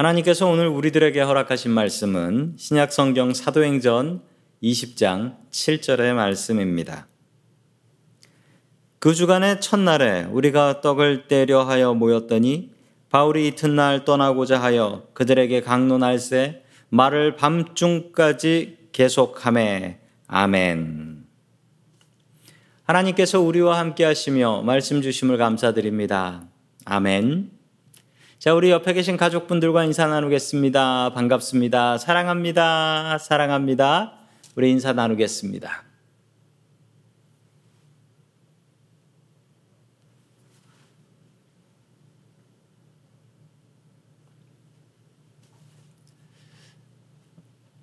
하나님께서 오늘 우리들에게 허락하신 말씀은 신약 성경 사도행전 20장 7절의 말씀입니다. 그 주간의 첫날에 우리가 떡을 떼려 하여 모였더니 바울이 이튿날 떠나고자 하여 그들에게 강론할세 말을 밤중까지 계속함에 아멘. 하나님께서 우리와 함께 하시며 말씀 주심을 감사드립니다. 아멘. 자, 우리 옆에 계신 가족분들과 인사 나누겠습니다. 반갑습니다. 사랑합니다. 사랑합니다. 우리 인사 나누겠습니다.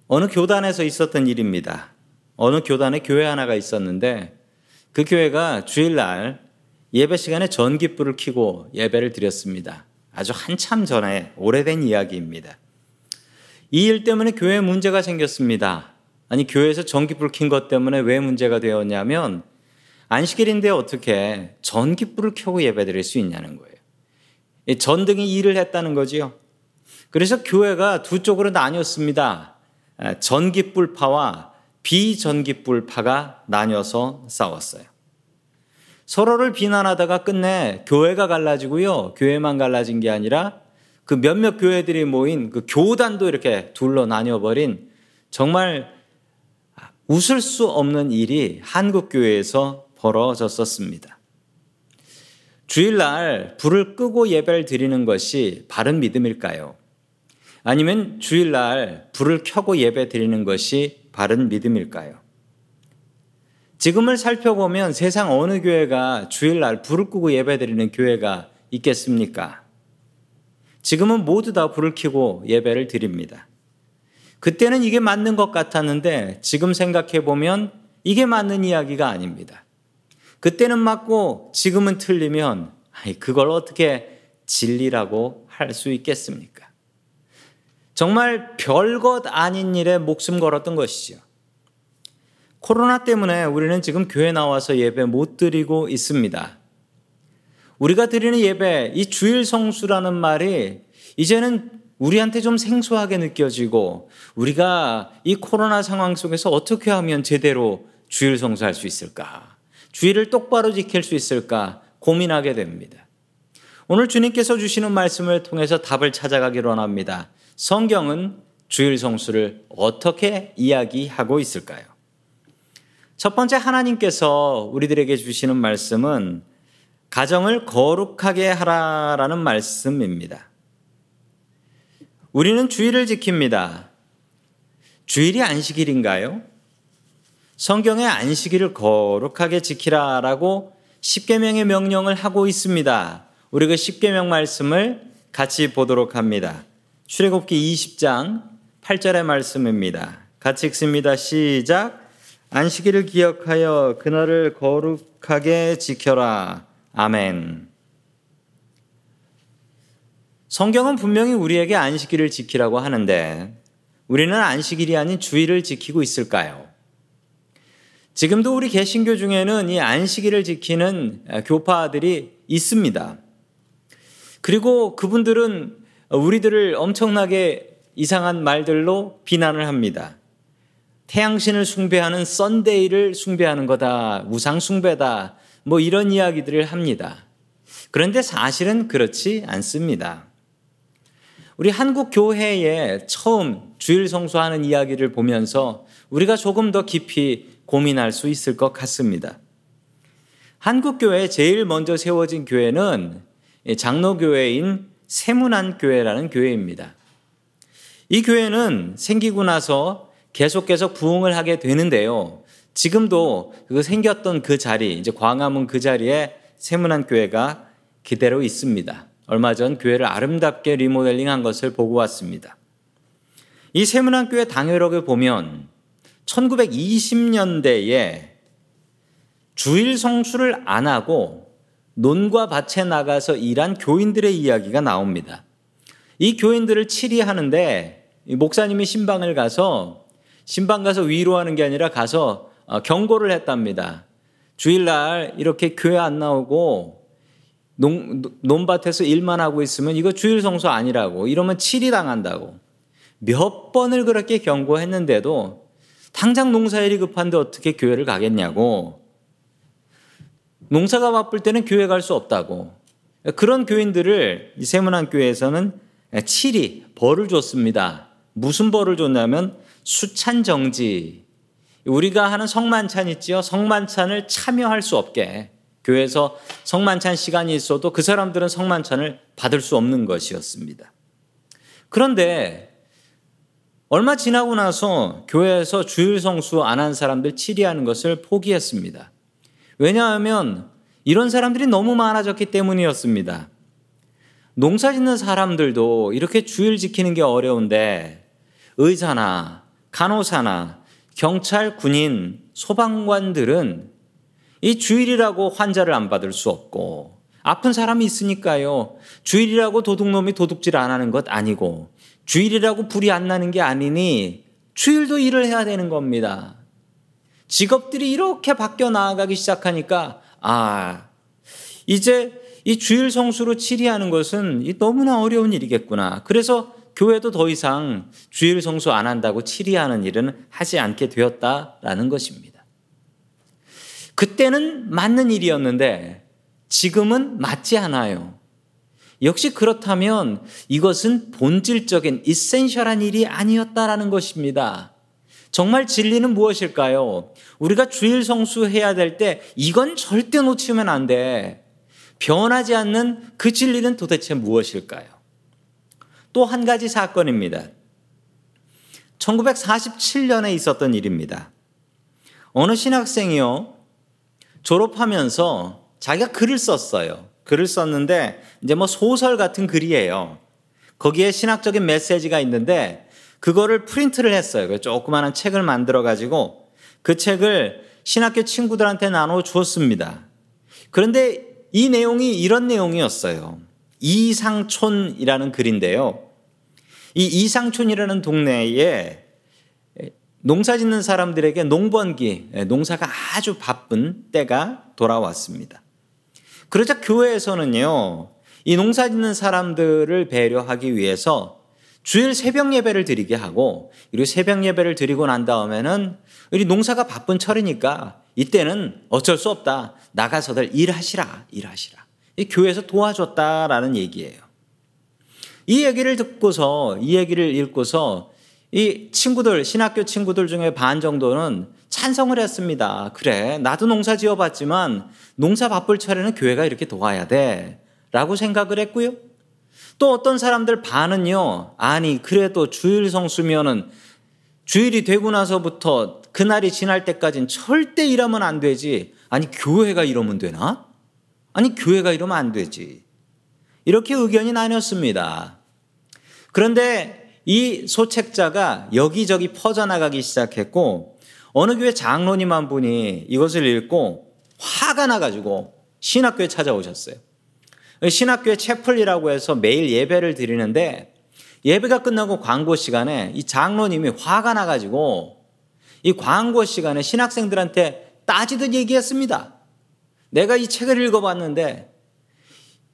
어느 교단에서 있었던 일입니다. 어느 교단에 교회 하나가 있었는데 그 교회가 주일날 예배 시간에 전기불을 켜고 예배를 드렸습니다. 아주 한참 전에 오래된 이야기입니다. 이 일 때문에 교회에 문제가 생겼습니다. 아니, 교회에서 전기불 킨 것 때문에 왜 문제가 되었냐면 안식일인데 어떻게 전기불을 켜고 예배 드릴 수 있냐는 거예요. 전등이 일을 했다는 거지요. 그래서 교회가 두 쪽으로 나뉘었습니다. 전기불파와 비전기불파가 나뉘어서 싸웠어요. 서로를 비난하다가 끝내 교회가 갈라지고요. 교회만 갈라진 게 아니라 그 몇몇 교회들이 모인 그 교단도 이렇게 둘로 나뉘어버린 정말 웃을 수 없는 일이 한국 교회에서 벌어졌었습니다. 주일날 불을 끄고 예배를 드리는 것이 바른 믿음일까요? 아니면 주일날 불을 켜고 예배 드리는 것이 바른 믿음일까요? 지금을 살펴보면 세상 어느 교회가 주일날 불을 끄고 예배 드리는 교회가 있겠습니까? 지금은 모두 다 불을 켜고 예배를 드립니다. 그때는 이게 맞는 것 같았는데 지금 생각해 보면 이게 맞는 이야기가 아닙니다. 그때는 맞고 지금은 틀리면 그걸 어떻게 진리라고 할 수 있겠습니까? 정말 별것 아닌 일에 목숨 걸었던 것이죠. 코로나 때문에 우리는 지금 교회 나와서 예배 못 드리고 있습니다. 우리가 드리는 예배, 이 주일 성수라는 말이 이제는 우리한테 좀 생소하게 느껴지고 우리가 이 코로나 상황 속에서 어떻게 하면 제대로 주일 성수할 수 있을까? 주일을 똑바로 지킬 수 있을까? 고민하게 됩니다. 오늘 주님께서 주시는 말씀을 통해서 답을 찾아가기로 합니다. 성경은 주일 성수를 어떻게 이야기하고 있을까요? 첫 번째 하나님께서 우리들에게 주시는 말씀은 가정을 거룩하게 하라라는 말씀입니다. 우리는 주일을 지킵니다. 주일이 안식일인가요? 성경의 안식일을 거룩하게 지키라라고 십계명의 명령을 하고 있습니다. 우리 그 십계명 말씀을 같이 보도록 합니다. 출애굽기 20장 8절의 말씀입니다. 같이 읽습니다. 시작. 안식일을 기억하여 그날을 거룩하게 지켜라. 아멘. 성경은 분명히 우리에게 안식일을 지키라고 하는데 우리는 안식일이 아닌 주일을 지키고 있을까요? 지금도 우리 개신교 중에는 이 안식일을 지키는 교파들이 있습니다. 그리고 그분들은 우리들을 엄청나게 이상한 말들로 비난을 합니다. 태양신을 숭배하는 썬데이를 숭배하는 거다. 우상 숭배다. 뭐 이런 이야기들을 합니다. 그런데 사실은 그렇지 않습니다. 우리 한국 교회에 처음 주일 성수하는 이야기를 보면서 우리가 조금 더 깊이 고민할 수 있을 것 같습니다. 한국 교회에 제일 먼저 세워진 교회는 장로교회인 세문안 교회라는 교회입니다. 이 교회는 생기고 나서 계속해서 부흥을 하게 되는데요. 지금도 그 생겼던 그 자리, 이제 광화문 그 자리에 세문안 교회가 그대로 있습니다. 얼마 전 교회를 아름답게 리모델링 한 것을 보고 왔습니다. 이 세문안 교회 당회록을 보면 1920년대에 주일 성수를 안 하고 논과 밭에 나가서 일한 교인들의 이야기가 나옵니다. 이 교인들을 치리하는데 목사님이 신방을 가서 신방 가서 위로하는 게 아니라 가서 어, 경고를 했답니다. 주일날 이렇게 교회 안 나오고 농, 논밭에서 일만 하고 있으면 이거 주일 성수 아니라고 이러면 치리 당한다고 몇 번을 그렇게 경고했는데도 당장 농사일이 급한데 어떻게 교회를 가겠냐고 농사가 바쁠 때는 교회 갈 수 없다고 그런 교인들을 세문안 교회에서는 치리 벌을 줬습니다. 무슨 벌을 줬냐면 수찬 정지 우리가 하는 성만찬 있지요. 성만찬을 참여할 수 없게 교회에서 성만찬 시간이 있어도 그 사람들은 성만찬을 받을 수 없는 것이었습니다. 그런데 얼마 지나고 나서 교회에서 주일 성수 안 한 사람들 치리하는 것을 포기했습니다. 왜냐하면 이런 사람들이 너무 많아졌기 때문이었습니다. 농사 짓는 사람들도 이렇게 주일 지키는 게 어려운데 의사나 간호사나 경찰, 군인, 소방관들은 이 주일이라고 환자를 안 받을 수 없고 아픈 사람이 있으니까요. 주일이라고 도둑놈이 도둑질 안 하는 것 아니고 주일이라고 불이 안 나는 게 아니니 주일도 일을 해야 되는 겁니다. 직업들이 이렇게 바뀌어 나아가기 시작하니까 아 이제 이 주일 성수로 치리하는 것은 너무나 어려운 일이겠구나. 그래서 교회도 더 이상 주일 성수 안 한다고 치리하는 일은 하지 않게 되었다라는 것입니다. 그때는 맞는 일이었는데 지금은 맞지 않아요. 역시 그렇다면 이것은 본질적인 이센셜한 일이 아니었다라는 것입니다. 정말 진리는 무엇일까요? 우리가 주일 성수해야 될 때 이건 절대 놓치면 안 돼. 변하지 않는 그 진리는 도대체 무엇일까요? 또 한 가지 사건입니다. 1947년에 있었던 일입니다. 어느 신학생이요, 졸업하면서 자기가 글을 썼어요. 글을 썼는데 이제 뭐 소설 같은 글이에요. 거기에 신학적인 메시지가 있는데 그거를 프린트를 했어요. 조그마한 책을 만들어 가지고 그 책을 신학교 친구들한테 나눠 주었습니다. 그런데 이 내용이 이런 내용이었어요. 이상촌이라는 글인데요. 이 이상촌이라는 동네에 농사 짓는 사람들에게 농번기, 예, 농사가 아주 바쁜 때가 돌아왔습니다. 그러자 교회에서는요, 이 농사 짓는 사람들을 배려하기 위해서 주일 새벽 예배를 드리게 하고, 그리고 새벽 예배를 드리고 난 다음에는 우리 농사가 바쁜 철이니까 이때는 어쩔 수 없다. 나가서들 일하시라, 일하시라. 이 교회에서 도와줬다라는 얘기예요. 이 얘기를 듣고서, 이 얘기를 읽고서 이 친구들, 신학교 친구들 중에 반 정도는 찬성을 했습니다. 그래, 나도 농사 지어 봤지만 농사 바쁠 차례는 교회가 이렇게 도와야 돼. 라고 생각을 했고요. 또 어떤 사람들 반은요, 아니, 그래도 주일 성수면은 주일이 되고 나서부터 그날이 지날 때까지는 절대 일하면 안 되지. 아니, 교회가 이러면 되나? 아니, 교회가 이러면 안 되지. 이렇게 의견이 나뉘었습니다. 그런데 이 소책자가 여기저기 퍼져나가기 시작했고 어느 교회 장로님 한 분이 이것을 읽고 화가 나가지고 신학교에 찾아오셨어요. 신학교에 채플이라고 해서 매일 예배를 드리는데 예배가 끝나고 광고 시간에 이 장로님이 화가 나가지고 이 광고 시간에 신학생들한테 따지듯 얘기했습니다. 내가 이 책을 읽어봤는데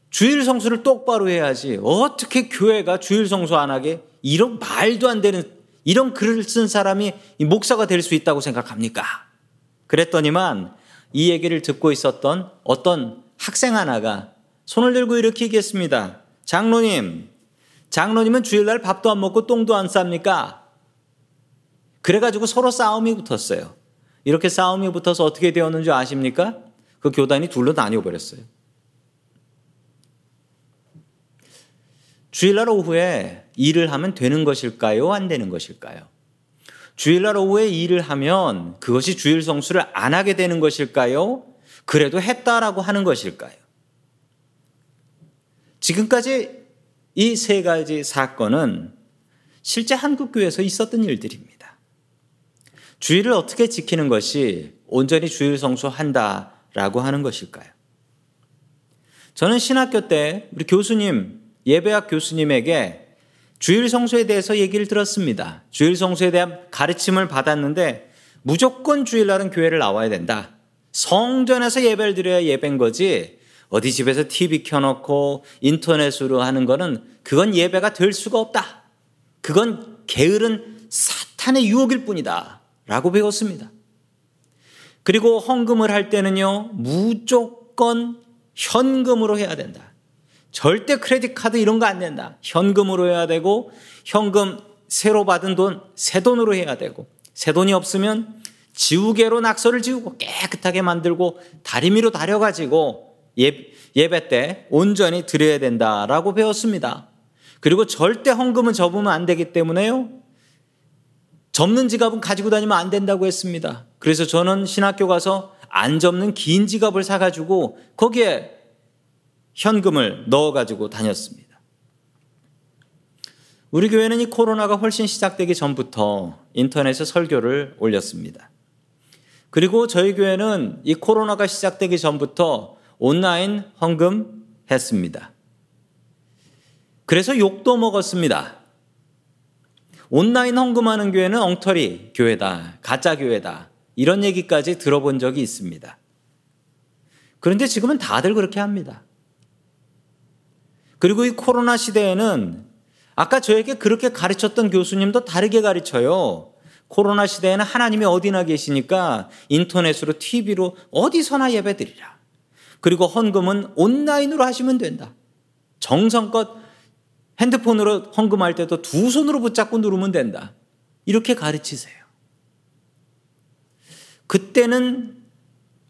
주일 성수를 똑바로 해야지. 어떻게 교회가 주일 성수 안 하게 이런 말도 안 되는 이런 글을 쓴 사람이 목사가 될 수 있다고 생각합니까? 그랬더니만 이 얘기를 듣고 있었던 어떤 학생 하나가 손을 들고 이렇게 얘기했습니다. 장로님, 장로님은 주일날 밥도 안 먹고 똥도 안 쌉니까? 그래가지고 서로 싸움이 붙었어요. 이렇게 싸움이 붙어서 어떻게 되었는지 아십니까? 그 교단이 둘로 나뉘어 버렸어요. 주일날 오후에 일을 하면 되는 것일까요? 안 되는 것일까요? 주일날 오후에 일을 하면 그것이 주일 성수를 안 하게 되는 것일까요? 그래도 했다라고 하는 것일까요? 지금까지 이 세 가지 사건은 실제 한국교회에서 있었던 일들입니다. 주일을 어떻게 지키는 것이 온전히 주일 성수한다 라고 하는 것일까요? 저는 신학교 때 우리 교수님 예배학 교수님에게 주일 성수에 대해서 얘기를 들었습니다. 주일 성수에 대한 가르침을 받았는데 무조건 주일날은 교회를 나와야 된다. 성전에서 예배를 드려야 예배인 거지 어디 집에서 TV 켜놓고 인터넷으로 하는 거는 그건 예배가 될 수가 없다. 그건 게으른 사탄의 유혹일 뿐이다. 라고 배웠습니다. 그리고 헌금을 할 때는요, 무조건 현금으로 해야 된다. 절대 크레딧 카드 이런 거 안 된다. 현금으로 해야 되고, 현금 새로 받은 돈, 새 돈으로 해야 되고, 새 돈이 없으면 지우개로 낙서를 지우고 깨끗하게 만들고 다리미로 다려가지고 예, 예배 때 온전히 드려야 된다라고 배웠습니다. 그리고 절대 헌금은 접으면 안 되기 때문에요. 접는 지갑은 가지고 다니면 안 된다고 했습니다. 그래서 저는 신학교 가서 안 접는 긴 지갑을 사가지고 거기에 현금을 넣어가지고 다녔습니다. 우리 교회는 이 코로나가 훨씬 시작되기 전부터 인터넷에 설교를 올렸습니다. 그리고 저희 교회는 이 코로나가 시작되기 전부터 온라인 헌금 했습니다. 그래서 욕도 먹었습니다. 온라인 헌금하는 교회는 엉터리 교회다, 가짜 교회다, 이런 얘기까지 들어본 적이 있습니다. 그런데 지금은 다들 그렇게 합니다. 그리고 이 코로나 시대에는 아까 저에게 그렇게 가르쳤던 교수님도 다르게 가르쳐요. 코로나 시대에는 하나님이 어디나 계시니까 인터넷으로 TV로 어디서나 예배드리라. 그리고 헌금은 온라인으로 하시면 된다. 정성껏 핸드폰으로 헌금할 때도 두 손으로 붙잡고 누르면 된다. 이렇게 가르치세요. 그때는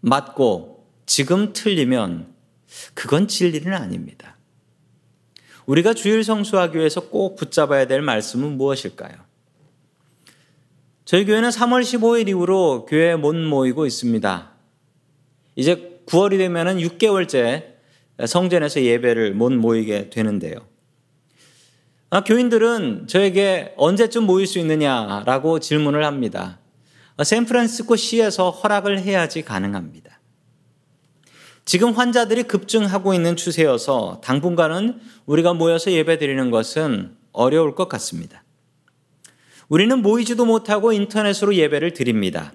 맞고 지금 틀리면 그건 진리는 아닙니다. 우리가 주일 성수하기 위해서 꼭 붙잡아야 될 말씀은 무엇일까요? 저희 교회는 3월 15일 이후로 교회에 못 모이고 있습니다. 이제 9월이 되면 6개월째 성전에서 예배를 못 모이게 되는데요. 아, 교인들은 저에게 언제쯤 모일 수 있느냐라고 질문을 합니다. 아, 샌프란시스코 시에서 허락을 해야지 가능합니다. 지금 환자들이 급증하고 있는 추세여서 당분간은 우리가 모여서 예배 드리는 것은 어려울 것 같습니다. 우리는 모이지도 못하고 인터넷으로 예배를 드립니다.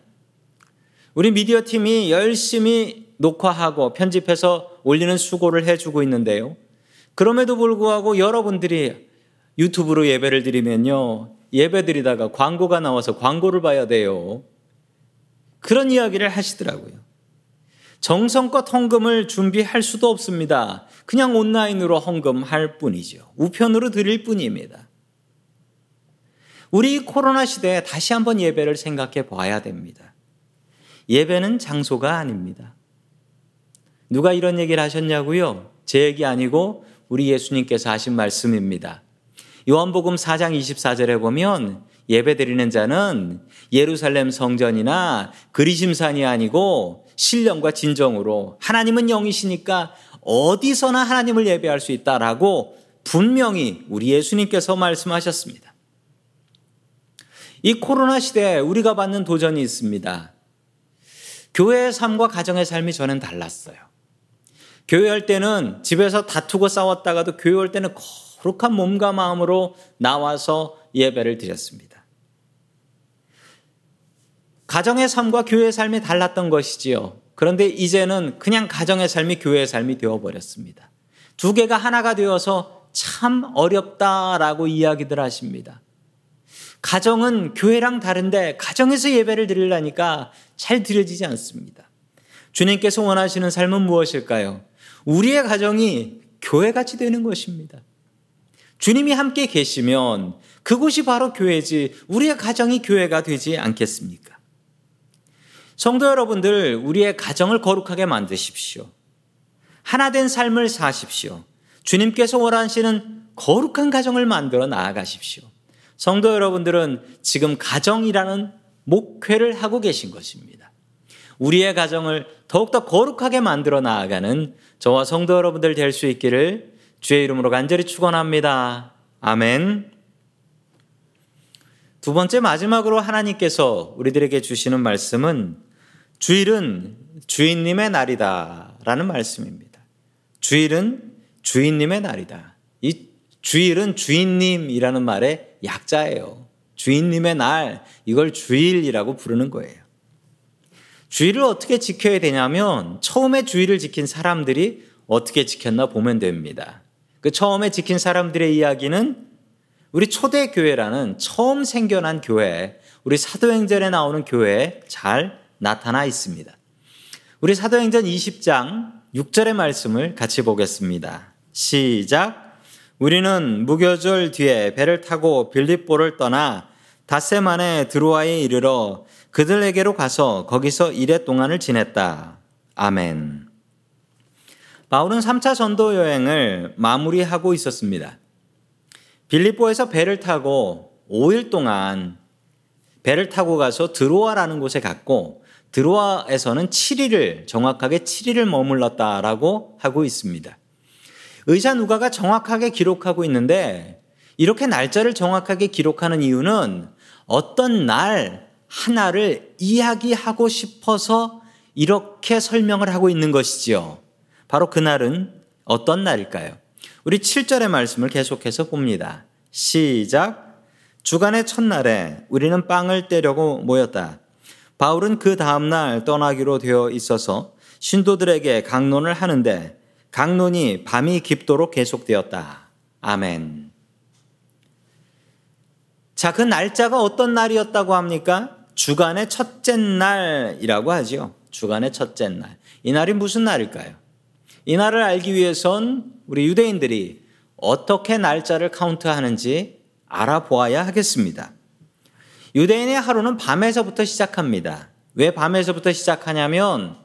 우리 미디어 팀이 열심히 녹화하고 편집해서 올리는 수고를 해주고 있는데요. 그럼에도 불구하고 여러분들이 유튜브로 예배를 드리면요. 예배 드리다가 광고가 나와서 광고를 봐야 돼요. 그런 이야기를 하시더라고요. 정성껏 헌금을 준비할 수도 없습니다. 그냥 온라인으로 헌금할 뿐이죠. 우편으로 드릴 뿐입니다. 우리 코로나 시대에 다시 한번 예배를 생각해 봐야 됩니다. 예배는 장소가 아닙니다. 누가 이런 얘기를 하셨냐고요? 제 얘기 아니고 우리 예수님께서 하신 말씀입니다. 요한복음 4장 24절에 보면 예배 드리는 자는 예루살렘 성전이나 그리심산이 아니고 신령과 진정으로 하나님은 영이시니까 어디서나 하나님을 예배할 수 있다라고 분명히 우리 예수님께서 말씀하셨습니다. 이 코로나 시대에 우리가 받는 도전이 있습니다. 교회의 삶과 가정의 삶이 저는 달랐어요. 교회 할 때는 집에서 다투고 싸웠다가도 교회 할 때는 거룩한 몸과 마음으로 나와서 예배를 드렸습니다. 가정의 삶과 교회의 삶이 달랐던 것이지요. 그런데 이제는 그냥 가정의 삶이 교회의 삶이 되어버렸습니다. 두 개가 하나가 되어서 참 어렵다라고 이야기들 하십니다. 가정은 교회랑 다른데 가정에서 예배를 드리려니까 잘 드려지지 않습니다. 주님께서 원하시는 삶은 무엇일까요? 우리의 가정이 교회같이 되는 것입니다. 주님이 함께 계시면 그곳이 바로 교회지 우리의 가정이 교회가 되지 않겠습니까? 성도 여러분들, 우리의 가정을 거룩하게 만드십시오. 하나된 삶을 사십시오. 주님께서 원하시는 거룩한 가정을 만들어 나아가십시오. 성도 여러분들은 지금 가정이라는 목회를 하고 계신 것입니다. 우리의 가정을 더욱더 거룩하게 만들어 나아가는 저와 성도 여러분들 될 수 있기를 주의 이름으로 간절히 축원합니다. 아멘. 두 번째 마지막으로 하나님께서 우리들에게 주시는 말씀은 주일은 주인님의 날이다라는 말씀입니다. 주일은 주인님의 날이다. 이 주일은 주인님이라는 말의 약자예요. 주인님의 날, 이걸 주일이라고 부르는 거예요. 주일을 어떻게 지켜야 되냐면 처음에 주일을 지킨 사람들이 어떻게 지켰나 보면 됩니다. 그 처음에 지킨 사람들의 이야기는 우리 초대교회라는 처음 생겨난 교회, 우리 사도행전에 나오는 교회에 잘 나타나 있습니다. 우리 사도행전 20장 6절의 말씀을 같이 보겠습니다. 시작. 우리는 무교절 뒤에 배를 타고 빌립보를 떠나 닷새만에 드로아에 이르러 그들에게로 가서 거기서 일해 동안을 지냈다. 아멘. 바울은 3차 전도 여행을 마무리하고 있었습니다. 빌립보에서 배를 타고 5일 동안 배를 타고 가서 드로아라는 곳에 갔고 드로아에서는 7일을 정확하게 7일을 머물렀다라고 하고 있습니다. 의사 누가가 정확하게 기록하고 있는데 이렇게 날짜를 정확하게 기록하는 이유는 어떤 날 하나를 이야기하고 싶어서 이렇게 설명을 하고 있는 것이지요. 바로 그날은 어떤 날일까요? 우리 7절의 말씀을 계속해서 봅니다. 시작. 주간의 첫날에 우리는 빵을 떼려고 모였다. 바울은 그 다음날 떠나기로 되어 있어서 신도들에게 강론을 하는데 강론이 밤이 깊도록 계속되었다. 아멘. 자, 그 날짜가 어떤 날이었다고 합니까? 주간의 첫째 날이라고 하지요. 주간의 첫째 날. 이 날이 무슨 날일까요? 이 날을 알기 위해선 우리 유대인들이 어떻게 날짜를 카운트하는지 알아보아야 하겠습니다. 유대인의 하루는 밤에서부터 시작합니다. 왜 밤에서부터 시작하냐면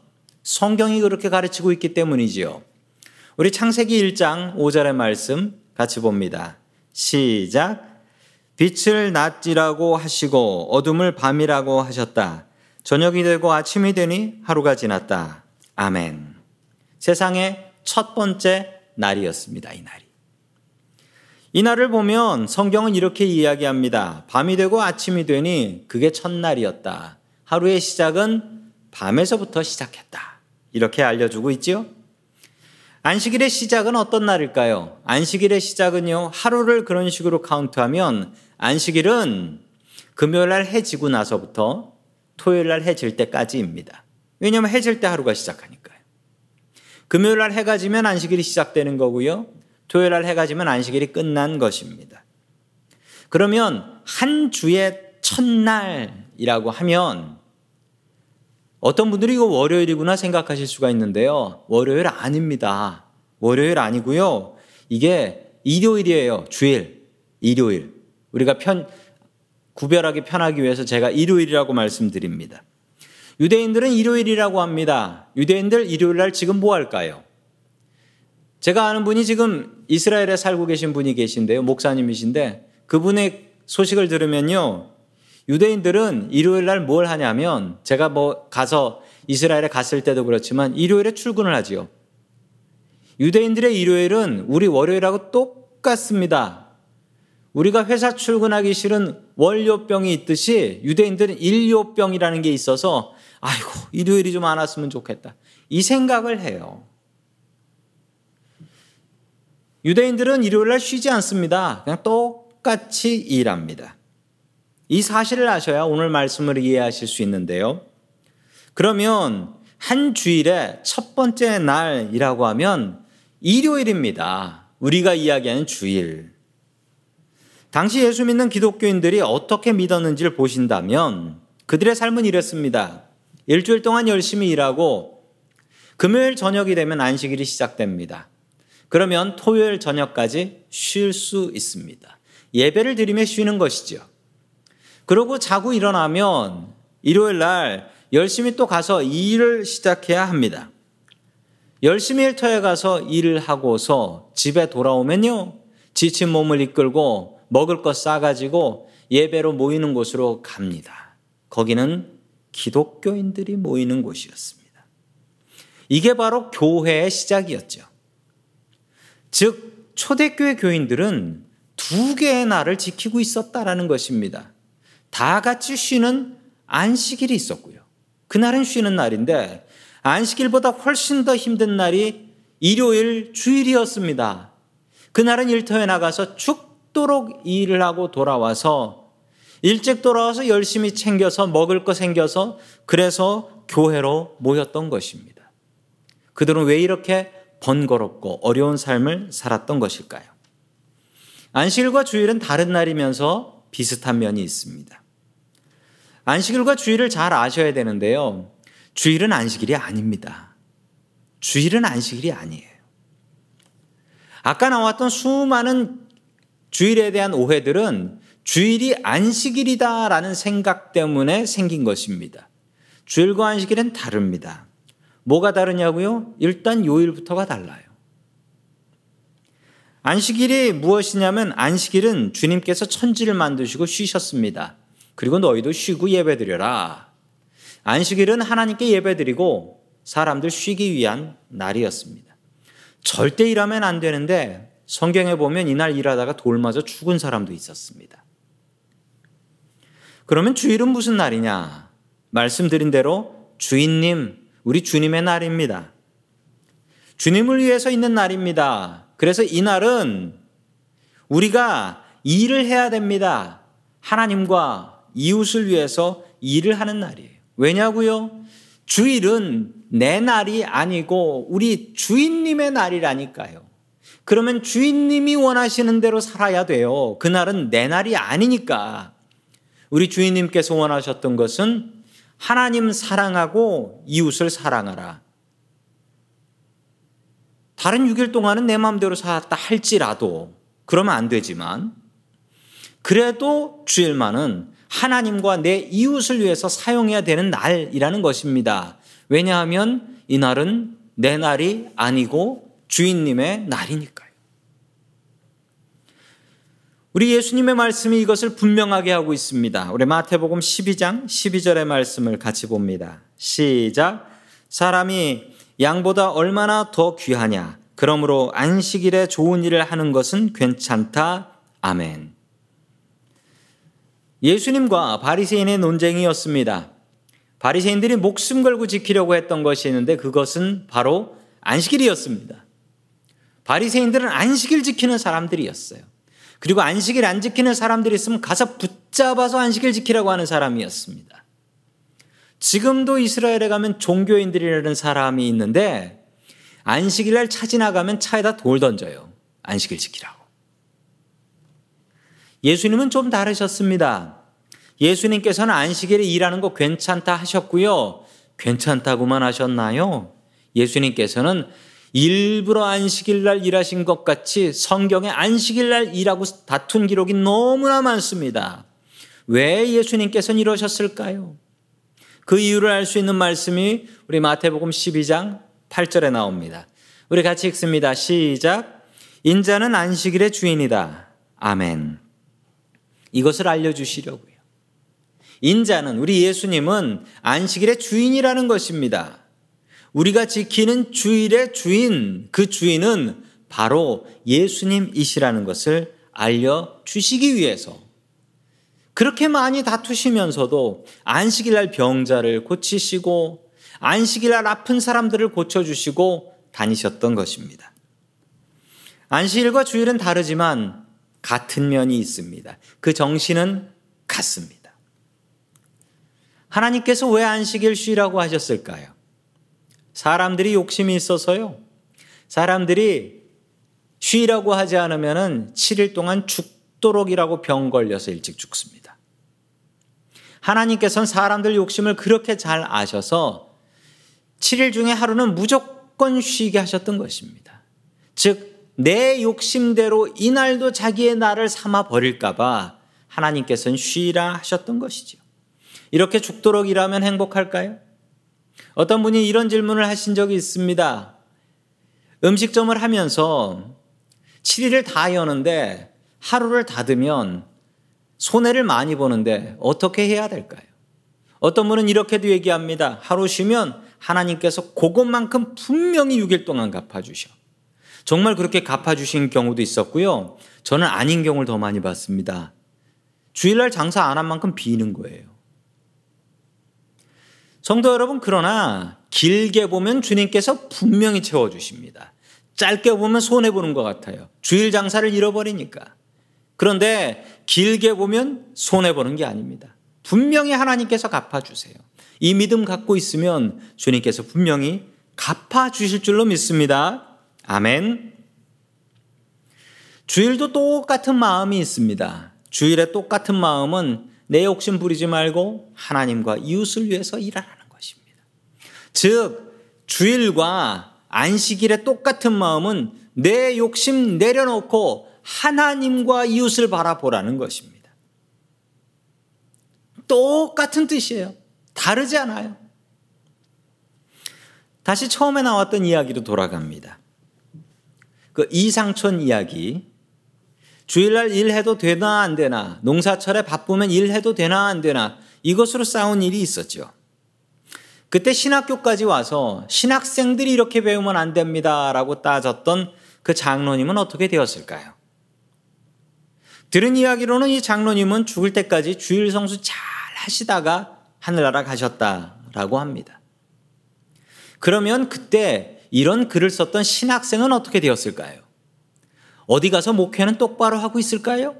성경이 그렇게 가르치고 있기 때문이지요. 우리 창세기 1장 5절의 말씀 같이 봅니다. 시작. 빛을 낮이라고 하시고 어둠을 밤이라고 하셨다. 저녁이 되고 아침이 되니 하루가 지났다. 아멘. 세상의 첫 번째 날이었습니다. 이 날이. 이 날을 보면 성경은 이렇게 이야기합니다. 밤이 되고 아침이 되니 그게 첫날이었다. 하루의 시작은 밤에서부터 시작했다. 이렇게 알려주고 있지요. 안식일의 시작은 어떤 날일까요? 안식일의 시작은요, 하루를 그런 식으로 카운트하면 안식일은 금요일 날 해지고 나서부터 토요일 날 해질 때까지입니다. 왜냐하면 해질 때 하루가 시작하니까. 금요일 날 해가 지면 안식일이 시작되는 거고요. 토요일 날 해가 지면 안식일이 끝난 것입니다. 그러면 한 주의 첫날이라고 하면 어떤 분들이 이거 월요일이구나 생각하실 수가 있는데요. 월요일 아닙니다. 월요일 아니고요. 이게 일요일이에요. 주일, 일요일. 우리가 편, 구별하기 편하기 위해서 제가 일요일이라고 말씀드립니다. 유대인들은 일요일이라고 합니다. 유대인들 일요일 날 지금 뭐 할까요? 제가 아는 분이 지금 이스라엘에 살고 계신 분이 계신데요. 목사님이신데 그분의 소식을 들으면요. 유대인들은 일요일 날 뭘 하냐면 제가 뭐 가서 이스라엘에 갔을 때도 그렇지만 일요일에 출근을 하지요. 유대인들의 일요일은 우리 월요일하고 똑같습니다. 우리가 회사 출근하기 싫은 월요병이 있듯이 유대인들은 일요병이라는 게 있어서 아이고, 일요일이 좀 안 왔으면 좋겠다. 이 생각을 해요. 유대인들은 일요일 날 쉬지 않습니다. 그냥 똑같이 일합니다. 이 사실을 아셔야 오늘 말씀을 이해하실 수 있는데요. 그러면 한 주일의 첫 번째 날이라고 하면 일요일입니다. 우리가 이야기하는 주일. 당시 예수 믿는 기독교인들이 어떻게 믿었는지를 보신다면 그들의 삶은 이랬습니다. 일주일 동안 열심히 일하고 금요일 저녁이 되면 안식일이 시작됩니다. 그러면 토요일 저녁까지 쉴 수 있습니다. 예배를 드리며 쉬는 것이죠. 그러고 자고 일어나면 일요일 날 열심히 또 가서 일을 시작해야 합니다. 열심히 일터에 가서 일을 하고서 집에 돌아오면요. 지친 몸을 이끌고 먹을 것 싸가지고 예배로 모이는 곳으로 갑니다. 거기는 기독교인들이 모이는 곳이었습니다. 이게 바로 교회의 시작이었죠. 즉, 초대교회 교인들은 두 개의 날을 지키고 있었다라는 것입니다. 다 같이 쉬는 안식일이 있었고요. 그날은 쉬는 날인데 안식일보다 훨씬 더 힘든 날이 일요일 주일이었습니다. 그날은 일터에 나가서 죽도록 일을 하고 돌아와서 일찍 돌아와서 열심히 챙겨서 먹을 거 챙겨서 그래서 교회로 모였던 것입니다. 그들은 왜 이렇게 번거롭고 어려운 삶을 살았던 것일까요? 안식일과 주일은 다른 날이면서 비슷한 면이 있습니다. 안식일과 주일을 잘 아셔야 되는데요. 주일은 안식일이 아닙니다. 주일은 안식일이 아니에요. 아까 나왔던 수많은 주일에 대한 오해들은 주일이 안식일이다라는 생각 때문에 생긴 것입니다. 주일과 안식일은 다릅니다. 뭐가 다르냐고요? 일단 요일부터가 달라요. 안식일이 무엇이냐면 안식일은 주님께서 천지를 만드시고 쉬셨습니다. 그리고 너희도 쉬고 예배드려라. 안식일은 하나님께 예배드리고 사람들 쉬기 위한 날이었습니다. 절대 일하면 안 되는데 성경에 보면 이날 일하다가 돌 맞아 죽은 사람도 있었습니다. 그러면 주일은 무슨 날이냐? 말씀드린 대로 주인님, 우리 주님의 날입니다. 주님을 위해서 있는 날입니다. 그래서 이 날은 우리가 일을 해야 됩니다. 하나님과 이웃을 위해서 일을 하는 날이에요. 왜냐고요? 주일은 내 날이 아니고 우리 주인님의 날이라니까요. 그러면 주인님이 원하시는 대로 살아야 돼요. 그날은 내 날이 아니니까. 우리 주인님께서 원하셨던 것은 하나님 사랑하고 이웃을 사랑하라. 다른 6일 동안은 내 마음대로 살았다 할지라도 그러면 안 되지만 그래도 주일만은 하나님과 내 이웃을 위해서 사용해야 되는 날이라는 것입니다. 왜냐하면 이 날은 내 날이 아니고 주인님의 날이니까요. 우리 예수님의 말씀이 이것을 분명하게 하고 있습니다. 우리 마태복음 12장 12절의 말씀을 같이 봅니다. 시작. 사람이 양보다 얼마나 더 귀하냐. 그러므로 안식일에 좋은 일을 하는 것은 괜찮다. 아멘. 예수님과 바리새인의 논쟁이었습니다. 바리새인들이 목숨 걸고 지키려고 했던 것이 있는데 그것은 바로 안식일이었습니다. 바리새인들은 안식일 지키는 사람들이었어요. 그리고 안식일 안 지키는 사람들이 있으면 가서 붙잡아서 안식일 지키라고 하는 사람이었습니다. 지금도 이스라엘에 가면 종교인들이라는 사람이 있는데 안식일 날 차 지나가면 차에다 돌 던져요. 안식일 지키라고. 예수님은 좀 다르셨습니다. 예수님께서는 안식일에 일하는 거 괜찮다 하셨고요. 괜찮다고만 하셨나요? 예수님께서는 일부러 안식일 날 일하신 것 같이 성경에 안식일 날 일하고 다툰 기록이 너무나 많습니다. 왜 예수님께서는 이러셨을까요? 그 이유를 알 수 있는 말씀이 우리 마태복음 12장 8절에 나옵니다. 우리 같이 읽습니다. 시작. 인자는 안식일의 주인이다. 아멘. 이것을 알려주시려고요. 인자는 우리 예수님은 안식일의 주인이라는 것입니다. 우리가 지키는 주일의 주인, 그 주인은 바로 예수님이시라는 것을 알려주시기 위해서 그렇게 많이 다투시면서도 안식일 날 병자를 고치시고 안식일 날 아픈 사람들을 고쳐주시고 다니셨던 것입니다. 안식일과 주일은 다르지만 같은 면이 있습니다. 그 정신은 같습니다. 하나님께서 왜 안식일 쉬라고 하셨을까요? 사람들이 욕심이 있어서요. 사람들이 쉬라고 하지 않으면 7일 동안 죽도록이라고 병 걸려서 일찍 죽습니다. 하나님께서는 사람들 욕심을 그렇게 잘 아셔서 7일 중에 하루는 무조건 쉬게 하셨던 것입니다. 즉, 내 욕심대로 이날도 자기의 날을 삼아 버릴까봐 하나님께서는 쉬라 하셨던 것이죠. 이렇게 죽도록 일하면 행복할까요? 어떤 분이 이런 질문을 하신 적이 있습니다. 음식점을 하면서 7일을 다 여는데 하루를 닫으면 손해를 많이 보는데 어떻게 해야 될까요? 어떤 분은 이렇게도 얘기합니다. 하루 쉬면 하나님께서 그것만큼 분명히 6일 동안 갚아주셔. 정말 그렇게 갚아주신 경우도 있었고요. 저는 아닌 경우를 더 많이 봤습니다. 주일날 장사 안 한 만큼 비는 거예요. 성도 여러분, 그러나 길게 보면 주님께서 분명히 채워주십니다. 짧게 보면 손해보는 것 같아요. 주일 장사를 잃어버리니까. 그런데 길게 보면 손해보는 게 아닙니다. 분명히 하나님께서 갚아주세요. 이 믿음 갖고 있으면 주님께서 분명히 갚아주실 줄로 믿습니다. 아멘. 주일도 똑같은 마음이 있습니다. 주일의 똑같은 마음은 내 욕심 부리지 말고 하나님과 이웃을 위해서 일하라는 것입니다. 즉, 주일과 안식일의 똑같은 마음은 내 욕심 내려놓고 하나님과 이웃을 바라보라는 것입니다. 똑같은 뜻이에요. 다르지 않아요. 다시 처음에 나왔던 이야기로 돌아갑니다. 그 이상촌 이야기. 주일날 일해도 되나 안 되나, 농사철에 바쁘면 일해도 되나 안 되나, 이것으로 싸운 일이 있었죠. 그때 신학교까지 와서 신학생들이 이렇게 배우면 안 됩니다. 라고 따졌던 그 장로님은 어떻게 되었을까요? 들은 이야기로는 이 장로님은 죽을 때까지 주일 성수 잘 하시다가 하늘나라 가셨다라고 합니다. 그러면 그때 이런 글을 썼던 신학생은 어떻게 되었을까요? 어디 가서 목회는 똑바로 하고 있을까요?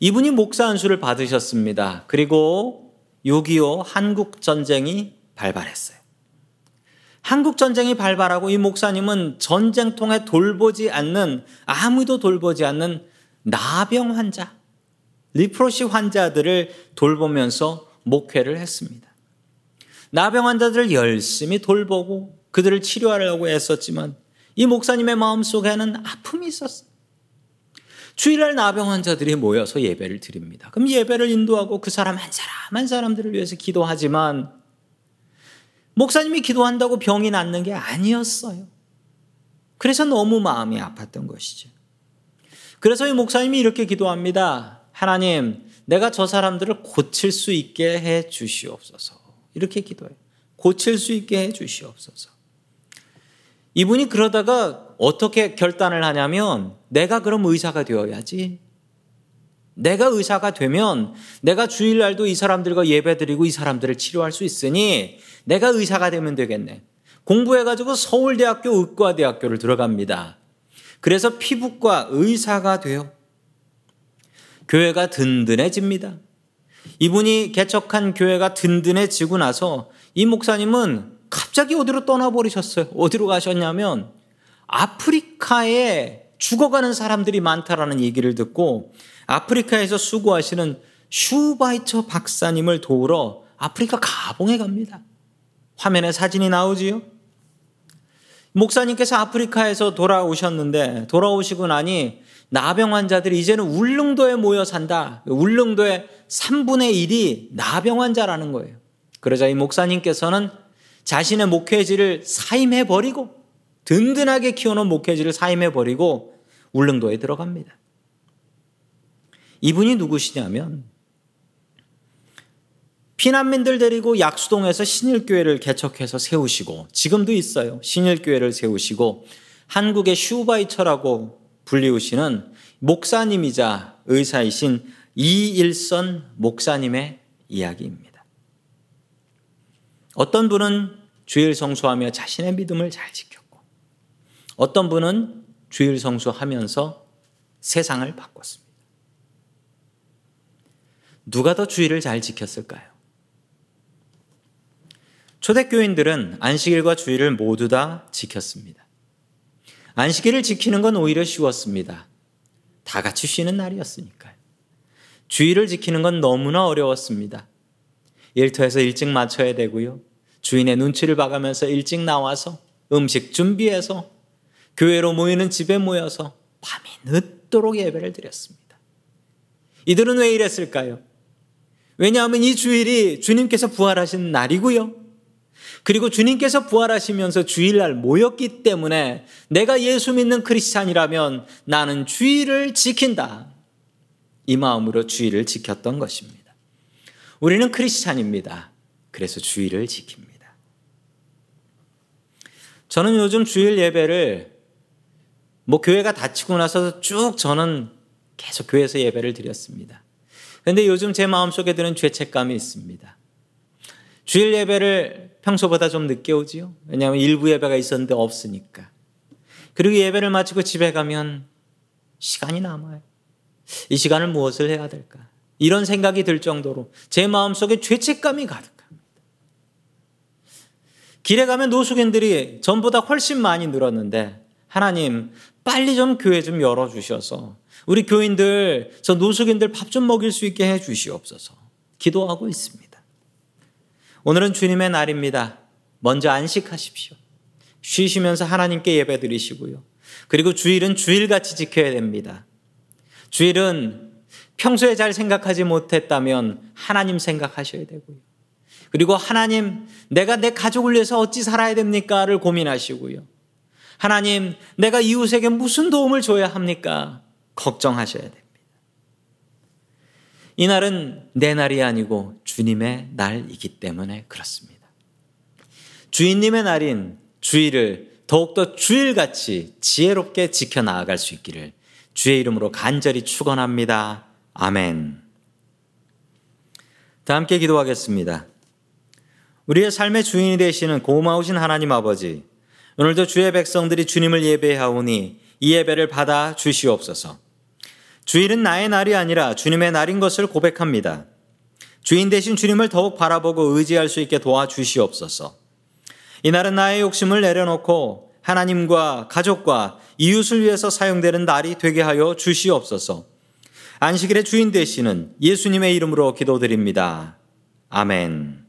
이분이 목사 안수를 받으셨습니다. 그리고 6.25 한국전쟁이 발발했어요. 한국전쟁이 발발하고 이 목사님은 전쟁통에 돌보지 않는, 아무도 돌보지 않는 나병 환자, 리프로시 환자들을 돌보면서 목회를 했습니다. 나병 환자들을 열심히 돌보고 그들을 치료하려고 애썼지만 이 목사님의 마음 속에는 아픔이 있었어요. 주일날 나병 환자들이 모여서 예배를 드립니다. 그럼 예배를 인도하고 그 사람 한 사람 한 사람들을 위해서 기도하지만 목사님이 기도한다고 병이 낫는 게 아니었어요. 그래서 너무 마음이 아팠던 것이죠. 그래서 이 목사님이 이렇게 기도합니다. 하나님, 내가 저 사람들을 고칠 수 있게 해 주시옵소서. 이렇게 기도해요. 고칠 수 있게 해 주시옵소서. 이분이 그러다가 어떻게 결단을 하냐면 내가 그럼 의사가 되어야지. 내가 의사가 되면 내가 주일날도 이 사람들과 예배드리고 이 사람들을 치료할 수 있으니 내가 의사가 되면 되겠네. 공부해가지고 서울대학교 의과대학교를 들어갑니다. 그래서 피부과 의사가 돼요. 교회가 든든해집니다. 이분이 개척한 교회가 든든해지고 나서 이 목사님은 갑자기 어디로 떠나버리셨어요. 어디로 가셨냐면 아프리카에 죽어가는 사람들이 많다라는 얘기를 듣고 아프리카에서 수고하시는 슈바이처 박사님을 도우러 아프리카 가봉에 갑니다. 화면에 사진이 나오지요? 목사님께서 아프리카에서 돌아오셨는데 돌아오시고 나니 나병 환자들이 이제는 울릉도에 모여 산다. 울릉도의 3분의 1이 나병 환자라는 거예요. 그러자 이 목사님께서는 자신의 목회지를 사임해 버리고 든든하게 키워놓은 목회지를 사임해 버리고 울릉도에 들어갑니다. 이분이 누구시냐면 피난민들 데리고 약수동에서 신일교회를 개척해서 세우시고 지금도 있어요. 신일교회를 세우시고 한국의 슈바이처라고 불리우시는 목사님이자 의사이신 이일선 목사님의 이야기입니다. 어떤 분은 주일 성수하며 자신의 믿음을 잘 지켰고 어떤 분은 주일 성수하면서 세상을 바꿨습니다. 누가 더 주일을 잘 지켰을까요? 초대교인들은 안식일과 주일을 모두 다 지켰습니다. 안식일을 지키는 건 오히려 쉬웠습니다. 다 같이 쉬는 날이었으니까요. 주일을 지키는 건 너무나 어려웠습니다. 일터에서 일찍 맞춰야 되고요. 주인의 눈치를 봐가면서 일찍 나와서 음식 준비해서 교회로 모이는 집에 모여서 밤이 늦도록 예배를 드렸습니다. 이들은 왜 이랬을까요? 왜냐하면 이 주일이 주님께서 부활하신 날이고요. 그리고 주님께서 부활하시면서 주일날 모였기 때문에 내가 예수 믿는 크리스찬이라면 나는 주일을 지킨다. 이 마음으로 주일을 지켰던 것입니다. 우리는 크리스찬입니다. 그래서 주일을 지킵니다. 저는 요즘 주일 예배를 뭐 교회가 닫히고 나서 쭉 저는 계속 교회에서 예배를 드렸습니다. 그런데 요즘 제 마음속에 드는 죄책감이 있습니다. 주일 예배를 평소보다 좀 늦게 오지요. 왜냐하면 일부 예배가 있었는데 없으니까. 그리고 예배를 마치고 집에 가면 시간이 남아요. 이 시간을 무엇을 해야 될까? 이런 생각이 들 정도로 제 마음속에 죄책감이 가득합니다. 길에 가면 노숙인들이 전보다 훨씬 많이 늘었는데 하나님 빨리 좀 교회 좀 열어 주셔서 우리 교인들 저 노숙인들 밥 좀 먹일 수 있게 해 주시옵소서 기도하고 있습니다. 오늘은 주님의 날입니다. 먼저 안식하십시오. 쉬시면서 하나님께 예배 드리시고요. 그리고 주일은 주일같이 지켜야 됩니다. 주일은 평소에 잘 생각하지 못했다면 하나님 생각하셔야 되고요. 그리고 하나님, 내가 내 가족을 위해서 어찌 살아야 됩니까?를 고민하시고요. 하나님, 내가 이웃에게 무슨 도움을 줘야 합니까? 걱정하셔야 됩니다. 이 날은 내 날이 아니고 주님의 날이기 때문에 그렇습니다. 주인님의 날인 주일을 더욱더 주일같이 지혜롭게 지켜나갈 수 있기를 주의 이름으로 간절히 축원합니다. 아멘. 다 함께 기도하겠습니다. 우리의 삶의 주인이 되시는 고마우신 하나님 아버지, 오늘도 주의 백성들이 주님을 예배하오니 이 예배를 받아 주시옵소서. 주일은 나의 날이 아니라 주님의 날인 것을 고백합니다. 주인 대신 주님을 더욱 바라보고 의지할 수 있게 도와주시옵소서. 이날은 나의 욕심을 내려놓고 하나님과 가족과 이웃을 위해서 사용되는 날이 되게 하여 주시옵소서. 안식일의 주인 되시는 예수님의 이름으로 기도드립니다. 아멘.